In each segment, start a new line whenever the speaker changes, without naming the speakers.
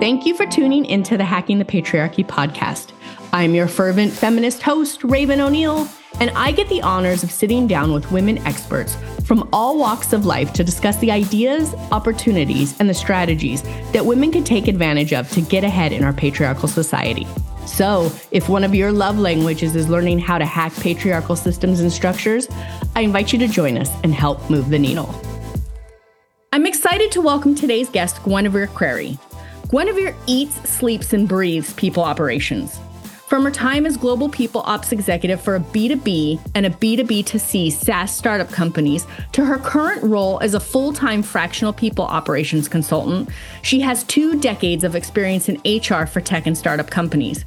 Thank you for tuning into the Hacking the Patriarchy podcast. I'm your fervent feminist host, Raven O'Neill, and I get the honors of sitting down with women experts from all walks of life to discuss the ideas, opportunities, and the strategies that women can take advantage of to get ahead in our patriarchal society. So, if one of your love languages is learning how to hack patriarchal systems and structures, I invite you to join us and help move the needle. I'm excited to welcome today's guest, Gwenevere Crary. Gwenevere eats, sleeps, and breathes people operations. From her time as global people ops executive for a B2B and a B2B2C SaaS startup companies to her current role as a full time fractional people operations consultant, she has two decades of experience in HR for tech and startup companies.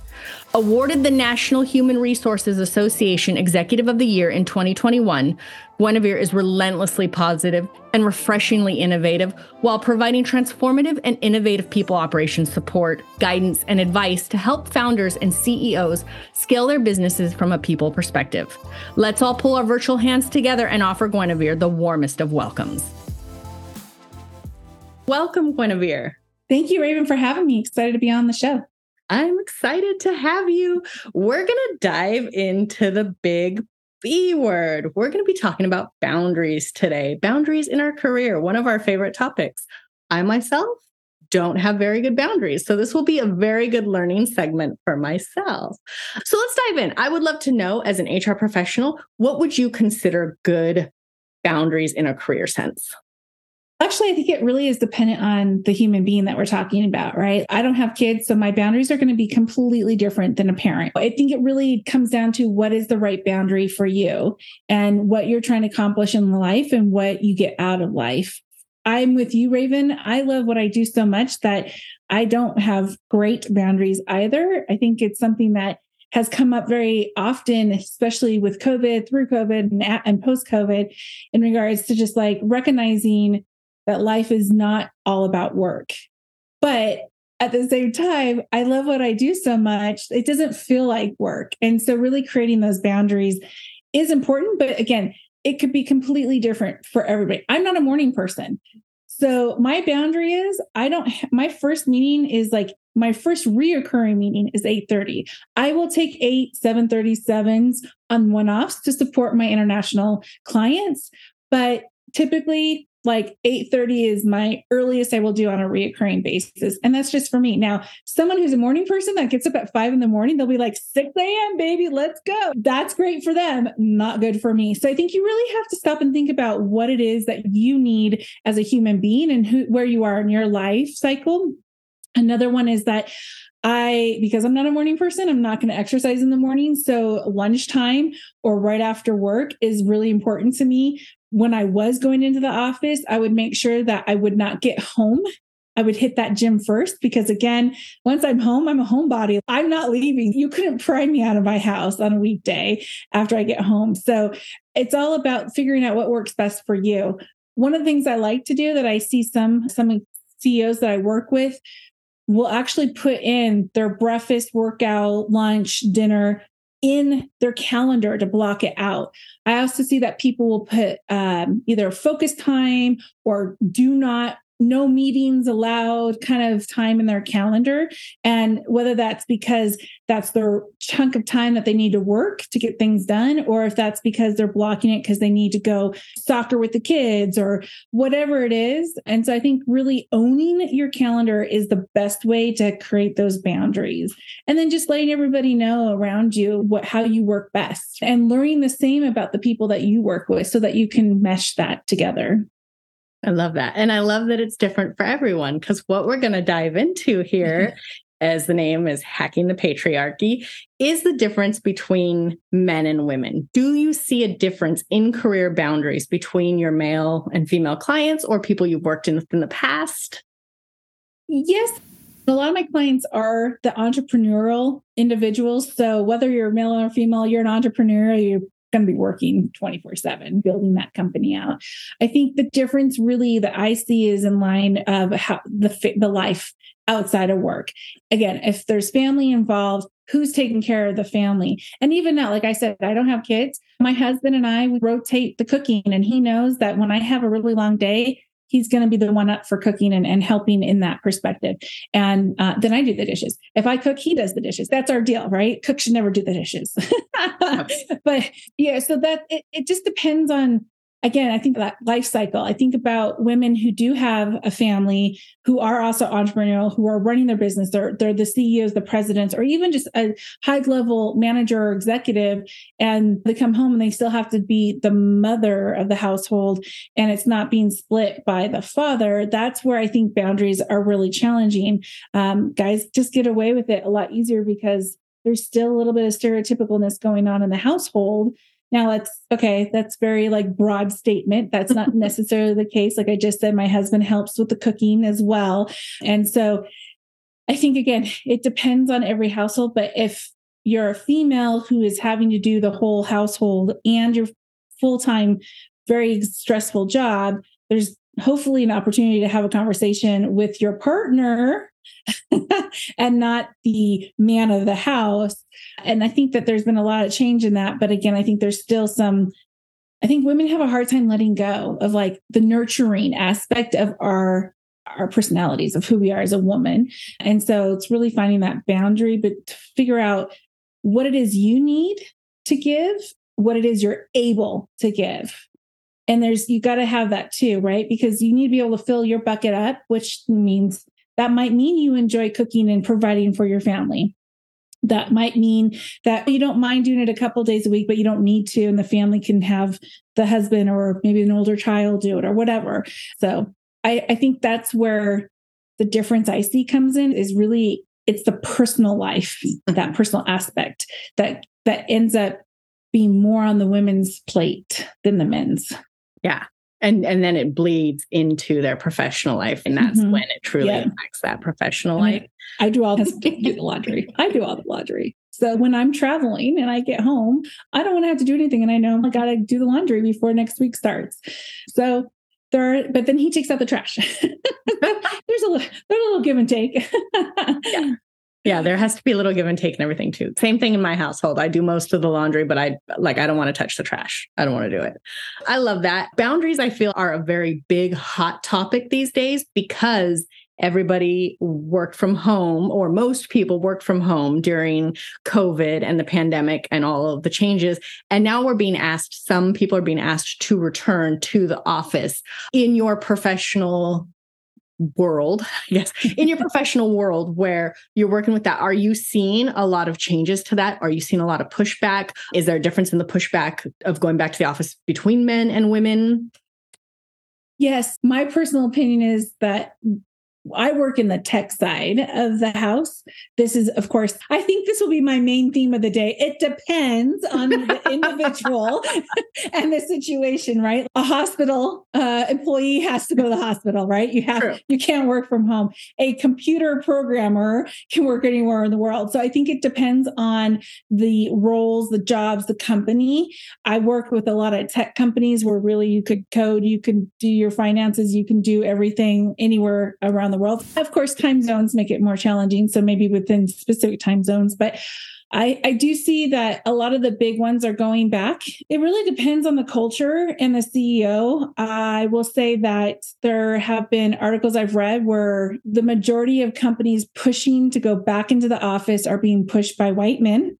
Awarded the National Human Resources Association Executive of the Year in 2021, Gwenevere is relentlessly positive and refreshingly innovative while providing transformative and innovative people operations support, guidance, and advice to help founders and CEOs scale their businesses from a people perspective. Let's all pull our virtual hands together and offer Gwenevere the warmest of welcomes. Welcome, Gwenevere.
Thank you, Raven, for having me. Excited to be on the show.
I'm excited to have you. We're going to dive into the big B word. We're going to be talking about boundaries today, boundaries in our career, one of our favorite topics. I myself don't have very good boundaries. So, this will be a very good learning segment for myself. So, let's dive in. I would love to know, as an HR professional, what would you consider good boundaries in a career sense?
Actually, I think it really is dependent on the human being that we're talking about, right? I don't have kids, so my boundaries are going to be completely different than a parent. I think it really comes down to what is the right boundary for you and what you're trying to accomplish in life and what you get out of life. I'm with you, Raven. I love what I do so much that I don't have great boundaries either. I think it's something that has come up very often, especially with COVID, through COVID, and, and post COVID, in regards to just like recognizing that life is not all about work. But at the same time, I love what I do so much. It doesn't feel like work. And so, really creating those boundaries is important. But again, it could be completely different for everybody. I'm not a morning person. So, my boundary is I don't, my first meeting is like, my first reoccurring meeting is 8.30 i will take 8 737s on one-offs to support my international clients but typically like 8:30 is my earliest I will do on a reoccurring basis. And that's just for me. Now, someone who's a morning person that gets up at five in the morning, they'll be like, 6 a.m., baby, let's go. That's great for them, not good for me. So I think you really have to stop and think about what it is that you need as a human being and who where you are in your life cycle. Another one is that I, because I'm not a morning person, I'm not going to exercise in the morning. So lunchtime or right after work is really important to me when I was going into the office, I would make sure that I would not get home. I would hit that gym first because, again, once I'm home, I'm a homebody. I'm not leaving. You couldn't pry me out of my house on a weekday after I get home. So it's all about figuring out what works best for you. One of the things I like to do that I see some some CEOs that I work with will actually put in their breakfast, workout, lunch, dinner in their calendar to block it out. I also see that people will put um, either focus time or do not no meetings allowed kind of time in their calendar. And whether that's because that's their chunk of time that they need to work to get things done, or if that's because they're blocking it because they need to go soccer with the kids or whatever it is. And so I think really owning your calendar is the best way to create those boundaries. And then just letting everybody know around you what how you work best and learning the same about the people that you work with so that you can mesh that together.
I love that. And I love that it's different for everyone because what we're going to dive into here, mm-hmm. as the name is Hacking the Patriarchy, is the difference between men and women. Do you see a difference in career boundaries between your male and female clients or people you've worked in in the past?
Yes. A lot of my clients are the entrepreneurial individuals. So whether you're male or female, you're an entrepreneur, you going to be working 24 7 building that company out. I think the difference really that i see is in line of how the the life outside of work. Again if there's family involved who's taking care of the family? And even now like i said i don't have kids. My husband and i we rotate the cooking and he knows that when i have a really long day he's going to be the one up for cooking and, and helping in that perspective. And uh, then I do the dishes. If I cook, he does the dishes. That's our deal, right? Cook should never do the dishes. but yeah, so that it, it just depends on again, I think that life cycle. I think about women who do have a family, who are also entrepreneurial, who are running their business. They're they're the CEOs, the presidents, or even just a high level manager or executive, and they come home and they still have to be the mother of the household, and it's not being split by the father. That's where I think boundaries are really challenging. Um, guys just get away with it a lot easier because there's still a little bit of stereotypicalness going on in the household now let's okay, that's very like broad statement. That's not necessarily the case. Like I just said, my husband helps with the cooking as well. And so I think again, it depends on every household, but if you're a female who is having to do the whole household and your full-time very stressful job, there's hopefully an opportunity to have a conversation with your partner and not the man of the house. And I think that there's been a lot of change in that. But again, I think there's still some, I think women have a hard time letting go of like the nurturing aspect of our our personalities of who we are as a woman. And so it's really finding that boundary, but to figure out what it is you need to give, what it is you're able to give. And there's, you got to have that too, right? Because you need to be able to fill your bucket up, which means that might mean you enjoy cooking and providing for your family. That might mean that you don't mind doing it a couple days a week, but you don't need to, and the family can have the husband or maybe an older child do it or whatever. So I, I think that's where the difference I see comes in is really it's the personal life, that mm-hmm. personal aspect that that ends up being more on the women's plate than the men's.
Yeah and and then it bleeds into their professional life and that's mm-hmm. when it truly yeah. affects that professional I mean, life.
I do all this do the laundry. I do all the laundry. So when i'm traveling and i get home i don't want to have to do anything and i know i gotta do the laundry before next week starts. So there but then he takes out the trash. There's a little there's a little give and take.
Yeah yeah, there has to be a little give and take and everything too. Same thing in my household. I do most of the laundry, but I like I don't want to touch the trash. I don't want to do it. I love that. Boundaries I feel are a very big hot topic these days because everybody worked from home or most people worked from home during covid and the pandemic and all of the changes and now we're being asked some people are being asked to return to the office in your professional world, yes, in your professional world where you're working with that, are you seeing a lot of changes to that? Are you seeing a lot of pushback? Is there a difference in the pushback of going back to the office between men and women?
Yes, my personal opinion is that I work in the tech side of the house. This is, of course, I think this will be my main theme of the day. It depends on the individual and the situation, right? A hospital uh, employee has to go to the hospital, right? You have, True. you can't work from home. A computer programmer can work anywhere in the world. So I think it depends on the roles, the jobs, the company. I work with a lot of tech companies where really you could code, you can do your finances, you can do everything anywhere around the world. Of course, time zones make it more challenging. So maybe within specific time zones, but I, I do see that a lot of the big ones are going back. It really depends on the culture and the CEO. I will say that there have been articles I've read where the majority of companies pushing to go back into the office are being pushed by white men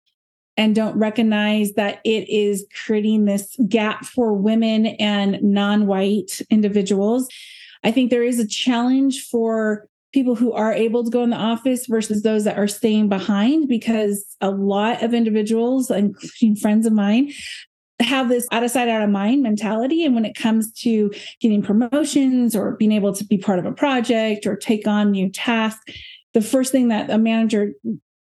and don't recognize that it is creating this gap for women and non white individuals. I think there is a challenge for people who are able to go in the office versus those that are staying behind because a lot of individuals, including friends of mine, have this out of sight, out of mind mentality. And when it comes to getting promotions or being able to be part of a project or take on new tasks, the first thing that a manager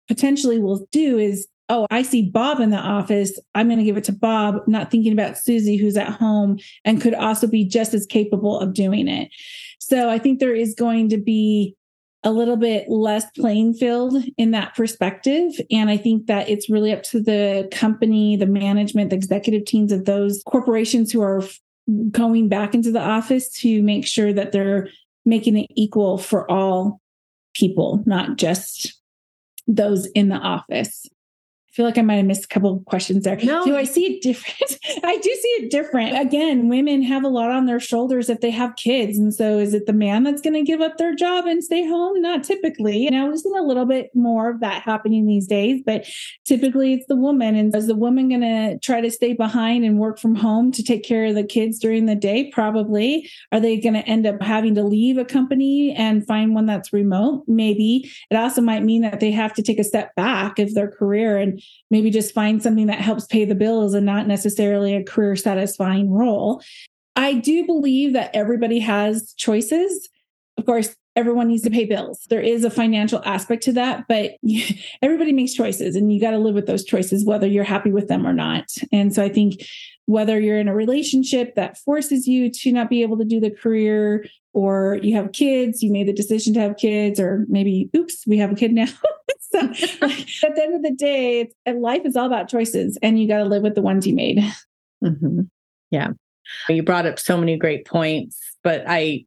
potentially will do is oh, I see Bob in the office. I'm going to give it to Bob, not thinking about Susie, who's at home and could also be just as capable of doing it. So I think there is going to be a little bit less playing field in that perspective. And I think that it's really up to the company, the management, the executive teams of those corporations who are going back into the office to make sure that they're making it equal for all people, not just those in the office feel like I might have missed a couple of questions there.
No.
Do I see it different? I do see it different. Again, women have a lot on their shoulders if they have kids. And so is it the man that's going to give up their job and stay home? Not typically. Now we're seeing a little bit more of that happening these days, but typically it's the woman. And is the woman going to try to stay behind and work from home to take care of the kids during the day? Probably. Are they going to end up having to leave a company and find one that's remote? Maybe. It also might mean that they have to take a step back of their career and maybe just find something that helps pay the bills and not necessarily a career satisfying role. I do believe that everybody has choices. Of course, everyone needs to pay bills. There is a financial aspect to that, but everybody makes choices and you got to live with those choices, whether you're happy with them or not. And so I think whether you're in a relationship that forces you to not be able to do the career or you have kids, you made the decision to have kids, or maybe, oops, we have a kid now. so at the end of the day, life is all about choices and you got to live with the ones you made.
Mm-hmm. Yeah. You brought up so many great points, but I,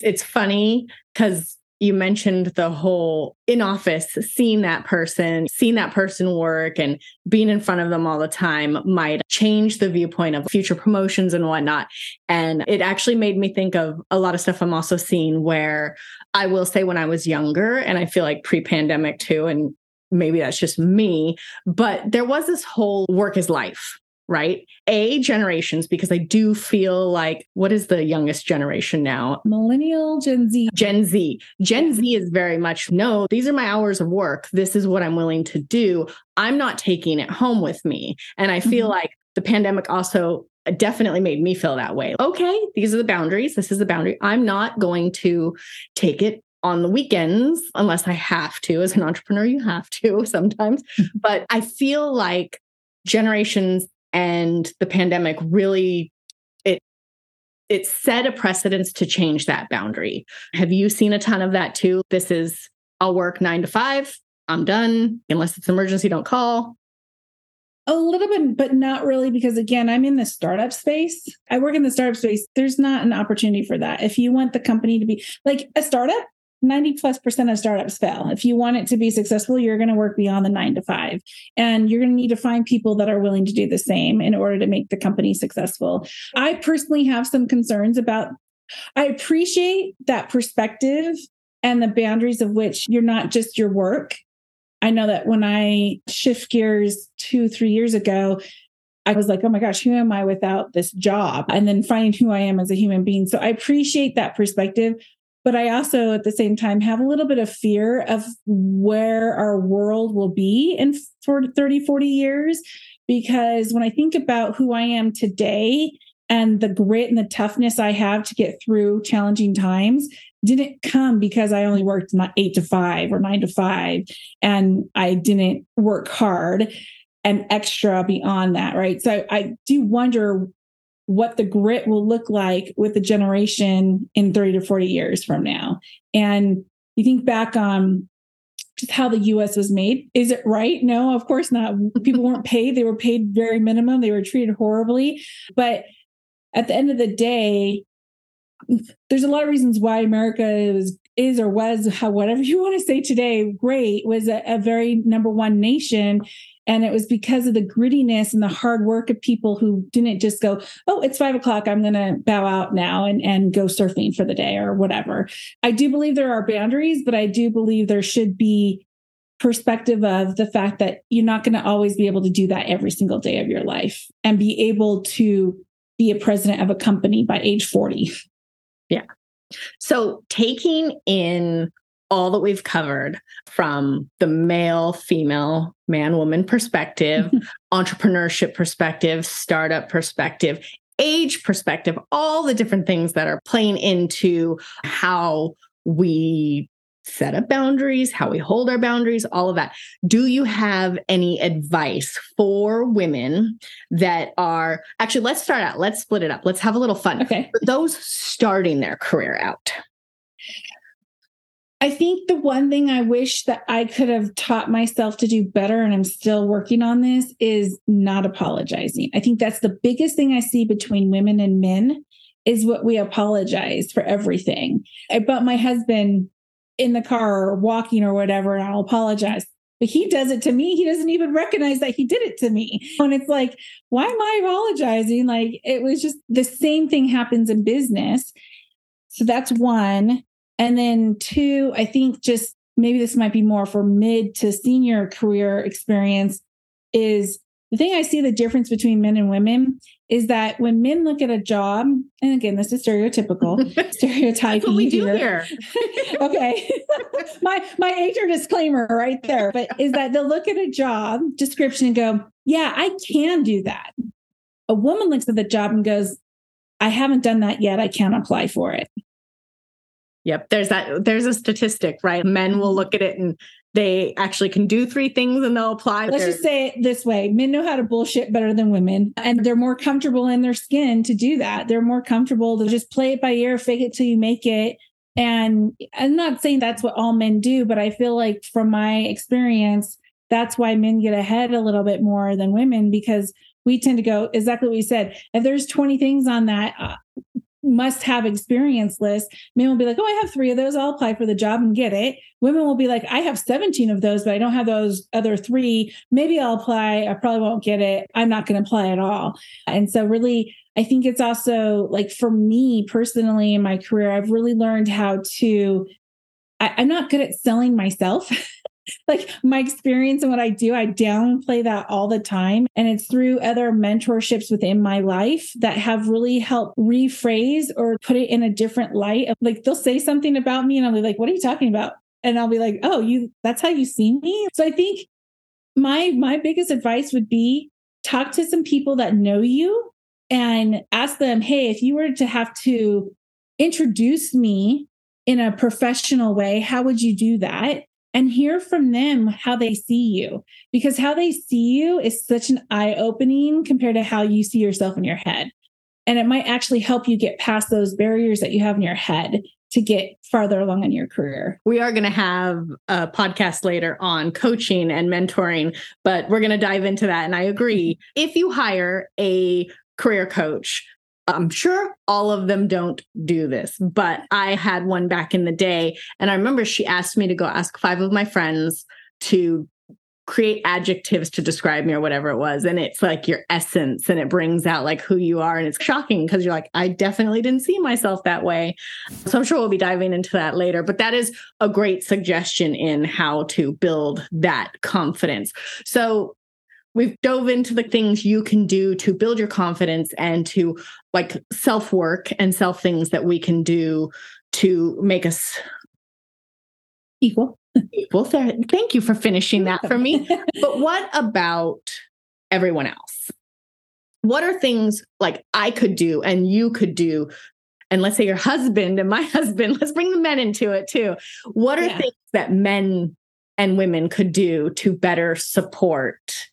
it's funny because you mentioned the whole in office, seeing that person, seeing that person work and being in front of them all the time might change the viewpoint of future promotions and whatnot. And it actually made me think of a lot of stuff I'm also seeing where I will say when I was younger, and I feel like pre pandemic too, and maybe that's just me, but there was this whole work is life right? A generations, because I do feel like what is the youngest generation now?
Millennial, Gen Z.
Gen Z. Gen Z is very much no, these are my hours of work. This is what I'm willing to do. I'm not taking it home with me. And I feel mm-hmm. like the pandemic also definitely made me feel that way. Okay, these are the boundaries. This is the boundary. I'm not going to take it on the weekends unless I have to. As an entrepreneur, you have to sometimes. but I feel like generations and the pandemic really it it set a precedence to change that boundary have you seen a ton of that too this is i'll work nine to five i'm done unless it's emergency don't call
a little bit, but not really, because again, I'm in the startup space. I work in the startup space. There's not an opportunity for that. If you want the company to be like a startup, 90 plus percent of startups fail. If you want it to be successful, you're going to work beyond the nine to five. And you're going to need to find people that are willing to do the same in order to make the company successful. I personally have some concerns about, I appreciate that perspective and the boundaries of which you're not just your work. I know that when I shift gears two, three years ago, I was like, oh my gosh, who am I without this job? And then finding who I am as a human being. So I appreciate that perspective. But I also, at the same time, have a little bit of fear of where our world will be in 30, 40 years. Because when I think about who I am today and the grit and the toughness I have to get through challenging times, didn't come because I only worked my eight to five or nine to five and I didn't work hard and extra beyond that, right? So I do wonder what the grit will look like with the generation in 30 to 40 years from now. And you think back on just how the US was made. Is it right? No, of course not. People weren't paid. They were paid very minimum. They were treated horribly. But at the end of the day, there's a lot of reasons why America is is or was how whatever you want to say today great was a, a very number one nation and it was because of the grittiness and the hard work of people who didn't just go, oh, it's five o'clock. I'm going to bow out now and, and go surfing for the day or whatever. I do believe there are boundaries, but I do believe there should be perspective of the fact that you're not going to always be able to do that every single day of your life and be able to be a president of a company by age 40.
Yeah. So taking in all that we've covered from the male, female, man, woman perspective, entrepreneurship perspective, startup perspective, age perspective, all the different things that are playing into how we set up boundaries, how we hold our boundaries, all of that. Do you have any advice for women that are actually, let's start out, let's split it up, let's have a little fun.
Okay.
For those starting their career out.
I think the one thing I wish that I could have taught myself to do better, and I'm still working on this, is not apologizing. I think that's the biggest thing I see between women and men is what we apologize for everything. I bought my husband in the car or walking or whatever, and I'll apologize but he does it to me. He doesn't even recognize that he did it to me. And it's like, why am I apologizing? Like it was just the same thing happens in business. So that's one. And then two, I think just maybe this might be more for mid to senior career experience is the thing I see the difference between men and women is that when men look at a job, and again, this is stereotypical, stereotyping
what we do here.
okay. my my HR disclaimer right there, but is that they'll look at a job description and go, Yeah, I can do that. A woman looks at the job and goes, I haven't done that yet. I can't apply for it.
Yep. There's that there's a statistic, right? Men will look at it and they actually can do three things and they'll apply.
Let's just say it this way men know how to bullshit better than women, and they're more comfortable in their skin to do that. They're more comfortable to just play it by ear, fake it till you make it. And I'm not saying that's what all men do, but I feel like from my experience, that's why men get ahead a little bit more than women because we tend to go exactly what you said. If there's 20 things on that, uh, must have experience list, men will be like, Oh, I have three of those. I'll apply for the job and get it. Women will be like, I have 17 of those, but I don't have those other three. Maybe I'll apply. I probably won't get it. I'm not going to apply at all. And so, really, I think it's also like for me personally in my career, I've really learned how to, I, I'm not good at selling myself. like my experience and what I do, I downplay that all the time. And it's through other mentorships within my life that have really helped rephrase or put it in a different light. Like they'll say something about me and I'll be like, what are you talking about? And I'll be like, oh, you, that's how you see me. So I think my, my biggest advice would be talk to some people that know you and ask them, hey, if you were to have to introduce me in a professional way, how would you do that? And hear from them how they see you because how they see you is such an eye opening compared to how you see yourself in your head. And it might actually help you get past those barriers that you have in your head to get farther along in your career.
We are going to have a podcast later on coaching and mentoring, but we're going to dive into that. And I agree. Mm-hmm. If you hire a career coach, I'm sure all of them don't do this, but I had one back in the day. And I remember she asked me to go ask five of my friends to create adjectives to describe me or whatever it was. And it's like your essence and it brings out like who you are. And it's shocking because you're like, I definitely didn't see myself that way. So I'm sure we'll be diving into that later. But that is a great suggestion in how to build that confidence. So we've dove into the things you can do to build your confidence and to like self work and self things that we can do to make us
equal.
Equal. Thank you for finishing that for me. but what about everyone else? What are things like I could do and you could do? And let's say your husband and my husband, let's bring the men into it too. What are yeah. things that men and women could do to better support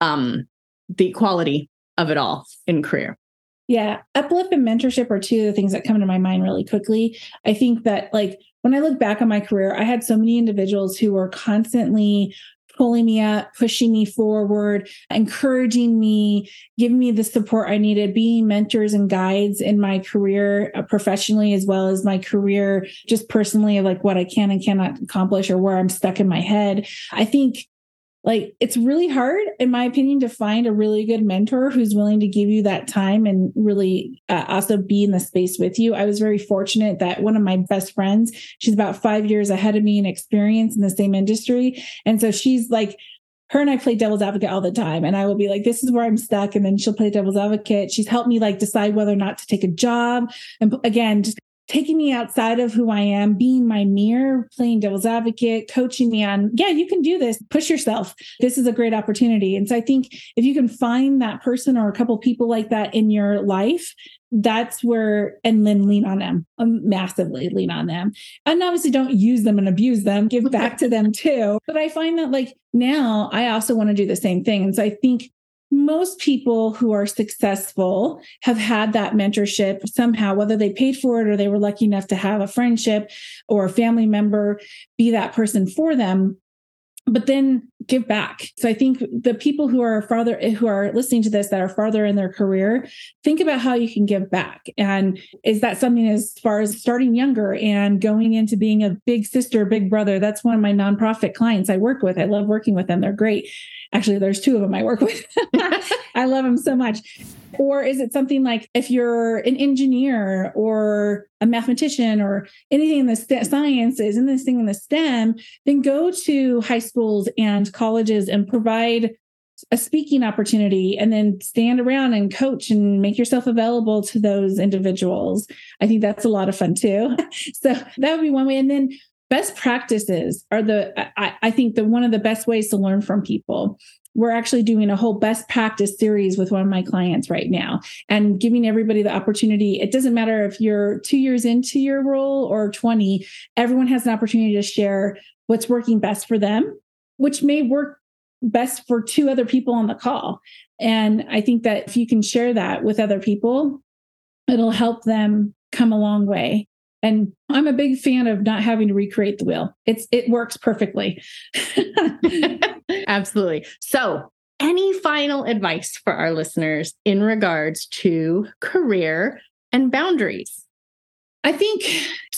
um, the quality of it all in career.
Yeah, uplift and mentorship are two of the things that come to my mind really quickly. I think that, like, when I look back on my career, I had so many individuals who were constantly pulling me up, pushing me forward, encouraging me, giving me the support I needed, being mentors and guides in my career uh, professionally, as well as my career just personally, of like what I can and cannot accomplish or where I'm stuck in my head. I think like it's really hard in my opinion to find a really good mentor who's willing to give you that time and really uh, also be in the space with you i was very fortunate that one of my best friends she's about five years ahead of me in experience in the same industry and so she's like her and I play devil's advocate all the time. And I will be like, this is where I'm stuck. And then she'll play devil's advocate. She's helped me like decide whether or not to take a job. And again, just taking me outside of who I am, being my mirror, playing devil's advocate, coaching me on, yeah, you can do this, push yourself. This is a great opportunity. And so I think if you can find that person or a couple people like that in your life, that's where, and then lean on them, um, massively lean on them. And obviously don't use them and abuse them, give back to them too. But I find that like now I also want to do the same thing. And so I think most people who are successful have had that mentorship somehow, whether they paid for it or they were lucky enough to have a friendship or a family member be that person for them. but then give back. So I think the people who are farther who are listening to this that are farther in their career, think about how you can give back. And is that something as far as starting younger and going into being a big sister, big brother? That's one of my nonprofit clients I work with. I love working with them. They're great. Actually, there's two of them I work with. I love them so much. Or is it something like if you're an engineer or a mathematician or anything in the st- sciences, thing in the STEM, then go to high schools and colleges and provide a speaking opportunity and then stand around and coach and make yourself available to those individuals. I think that's a lot of fun too. so that would be one way. And then best practices are the I, I, think the one of the best ways to learn from people. We're actually doing a whole best practice series with one of my clients right now and giving everybody the opportunity. It doesn't matter if you're two years into your role or 20 everyone has an opportunity to share what's working best for them which may work best for two other people on the call. And i think that if you can share that with other people it'll help them come a long way and I'm a big fan of not having to recreate the wheel. It's it works perfectly.
Absolutely. So, any final advice for our listeners in regards to career and boundaries?
I think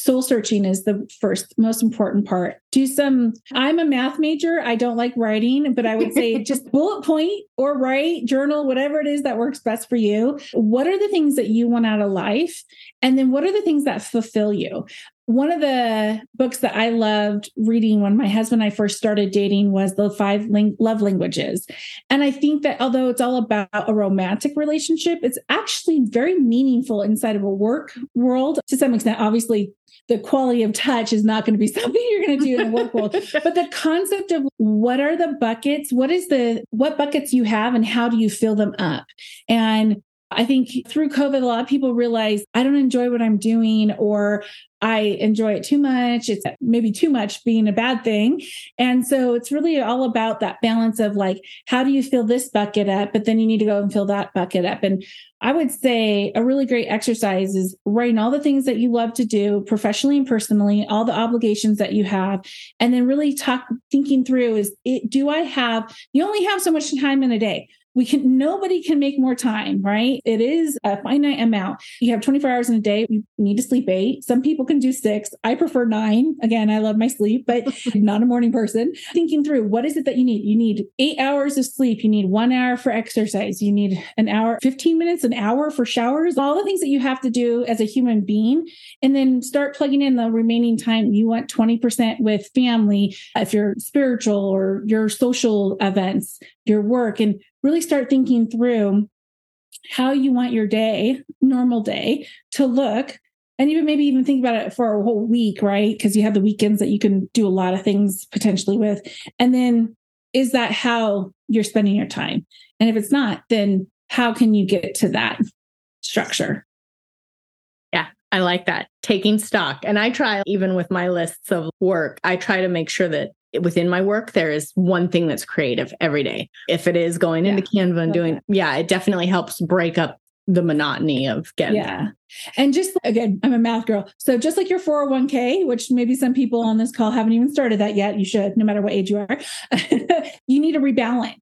soul searching is the first most important part. Do some, I'm a math major. I don't like writing, but I would say just bullet point or write, journal, whatever it is that works best for you. What are the things that you want out of life? And then what are the things that fulfill you? one of the books that I loved reading when my husband and I first started dating was the five ling- love languages. And I think that although it's all about a romantic relationship, it's actually very meaningful inside of a work world to some extent. Obviously, the quality of touch is not going to be something you're going to do in the work world. But the concept of what are the buckets what is the what buckets you have and how do you fill them up? And I think through COVID, a lot of people realize I don't enjoy what I'm doing or I enjoy it too much. It's maybe too much being a bad thing. And so it's really all about that balance of like, how do you fill this bucket up? But then you need to go and fill that bucket up. And I would say a really great exercise is writing all the things that you love to do professionally and personally, all the obligations that you have, and then really talk, thinking through is it, do I have, you only have so much time in a day we can nobody can make more time right? It is a finite amount. You have 24 hours in a day. You need to sleep eight. Some people can do six. I prefer nine. Again i love my sleep but not a morning person. Thinking through what is it that you need? You need eight hours of sleep. You need one hour for exercise. You need an hour 15 minutes an hour for showers. All the things that you have to do as a human being. And then start plugging in the remaining time you want 20% with family if you're spiritual or your social events your work and really start thinking through how you want your day, normal day, to look. And even maybe even think about it for a whole week, right? Because you have the weekends that you can do a lot of things potentially with. And then is that how you're spending your time? And if it's not, then how can you get to that structure?
Yeah, I like that. Taking stock. And I try, even with my lists of work, I try to make sure that within my work, there is one thing that's creative every day. If it is going yeah. into Canva and doing, yeah, it definitely helps break up the monotony of getting.
Yeah. And just again, I'm a math girl. So just like your 401k, which maybe some people on this call haven't even started that yet, you should, no matter what age you are, you need a rebalance.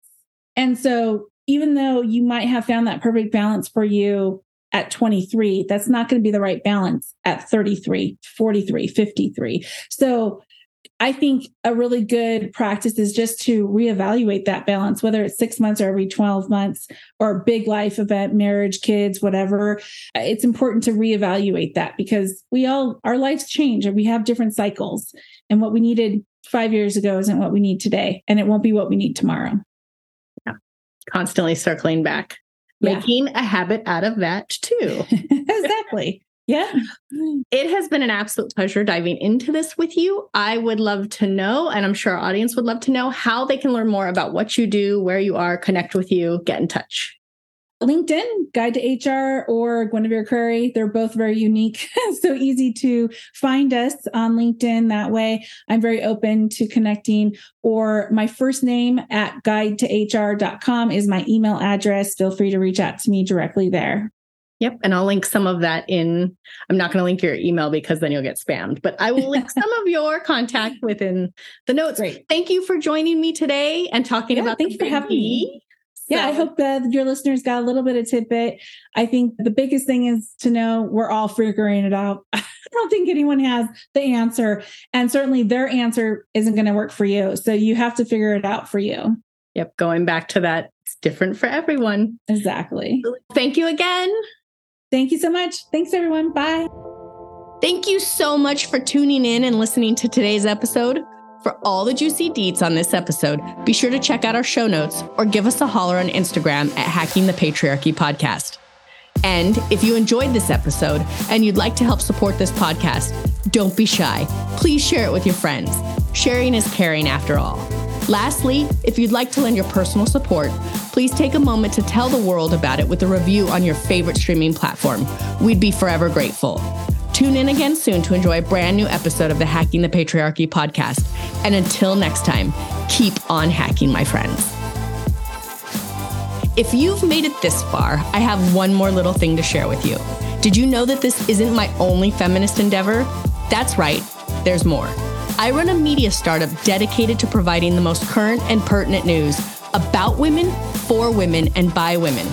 And so even though you might have found that perfect balance for you at 23, that's not going to be the right balance at 33, 43, 53. So I think a really good practice is just to reevaluate that balance, whether it's six months or every 12 months or a big life event, marriage, kids, whatever. It's important to reevaluate that because we all, our lives change and we have different cycles. And what we needed five years ago isn't what we need today. And it won't be what we need tomorrow.
Yeah. Constantly circling back, yeah. making a habit out of that too.
exactly. Yeah.
It has been an absolute pleasure diving into this with you. I would love to know, and I'm sure our audience would love to know how they can learn more about what you do, where you are, connect with you, get in touch.
LinkedIn, Guide to HR, or Gwenevere Crary. They're both very unique. so easy to find us on LinkedIn that way. I'm very open to connecting. Or my first name at guide to HR.com is my email address. Feel free to reach out to me directly there.
Yep. And I'll link some of that in. I'm not going to link your email because then you'll get spammed, but I will link some of your contact within the notes.
Great.
Thank you for joining me today and talking
Yeah,
about
thank you for having me.
E.
Yeah, I hope that your listeners got a little bit of tidbit. I think the biggest thing is to know we're all figuring it out. I don't think anyone has the answer. And certainly their answer isn't going to work for you. So you have to figure it out for you.
Yep. Going back to that, it's different for everyone.
Exactly.
Thank you again.
Thank you so much. Thanks, everyone. Bye.
Thank you so much for tuning in and listening to today's episode. For all the juicy deets on this episode, be sure to check out our show notes or give us a holler on Instagram at Hacking the Patriarchy Podcast. And if you enjoyed this episode and you'd like to help support this podcast, don't be shy. Please share it with your friends. Sharing is caring after all. Lastly, if you'd like to lend your personal support, please take a moment to tell the world about it with a review on your favorite streaming platform. We'd be forever grateful. Tune in again soon to enjoy a brand new episode of the Hacking the Patriarchy podcast. And until next time, keep on hacking, my friends. If you've made it this far, I have one more little thing to share with you. Did you know that this isn't my only feminist endeavor? That's right, there's more. I run a media startup dedicated to providing the most current and pertinent news about women, for women, and by women.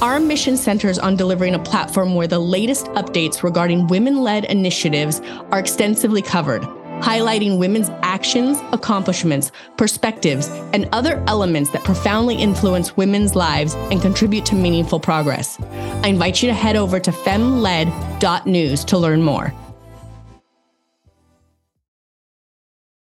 Our mission centers on delivering a platform where the latest updates regarding women led initiatives are extensively covered, highlighting women's actions, accomplishments, perspectives, and other elements that profoundly influence women's lives and contribute to meaningful progress. I invite you to head over to femled.news to learn more.